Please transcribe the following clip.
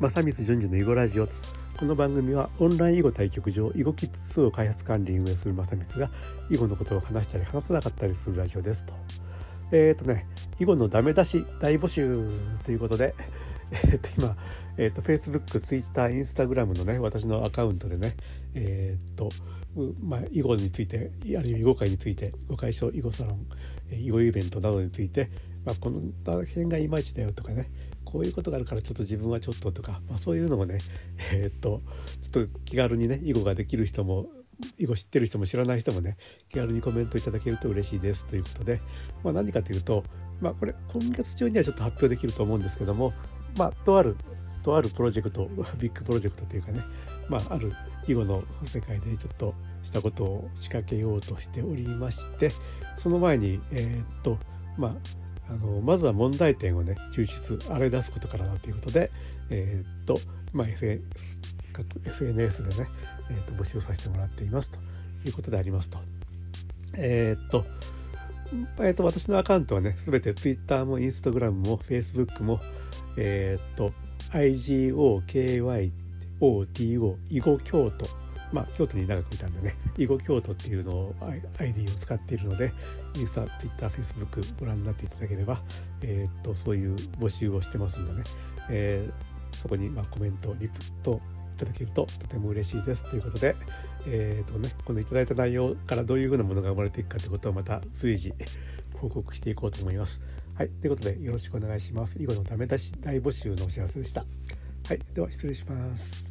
正光淳二の囲碁ラジオ。この番組はオンライン囲碁対局場囲碁キッズ2を開発管理運営する正光が囲碁のことを話したり話さなかったりするラジオですと。えっ、ー、とね囲碁のダメ出し大募集ということでえっ、ー、と今えっ、ー、と Facebook、Twitter、Instagram のね私のアカウントでねえっ、とまあ、囲碁についてあるいは囲碁界について囲碁会所囲碁サロン囲碁イベントなどについて、まあ、この辺がいまいちだよとかねこういうことがあるからちょっと自分はちょっととか、まあ、そういうのもね えー、っとちょっと気軽にね囲碁ができる人も囲碁知ってる人も知らない人もね気軽にコメントいただけると嬉しいですということで、まあ、何かというと、まあ、これ今月中にはちょっと発表できると思うんですけども、まあ、とあるとあるプロジェクト ビッグプロジェクトというかね、まあ、ある囲碁の世界でちょっとしたことを仕掛けようとしておりましてその前にえー、っとまああのまずは問題点をね抽出洗い出すことからだということでえー、っとまあ SNS でね、えー、っと募集させてもらっていますということでありますと。えー、っとえー、と私のアカウントはね全て Twitter も Instagram も Facebook もえ、っと IGOKYOTO 囲碁京都まあ、京都に長くいたんでね、囲碁京都っていうのを ID を使っているので、インスタ、ツイッター、フェイスブックご覧になっていただければ、えー、っと、そういう募集をしてますんでね、えー、そこにまあコメント、リプといただけるととても嬉しいですということで、えー、っとね、このいただいた内容からどういうふうなものが生まれていくかということをまた随時報告していこうと思います。はい、ということでよろしくお願いします。囲碁のダメ出し大募集のお知らせでした。はい、では失礼します。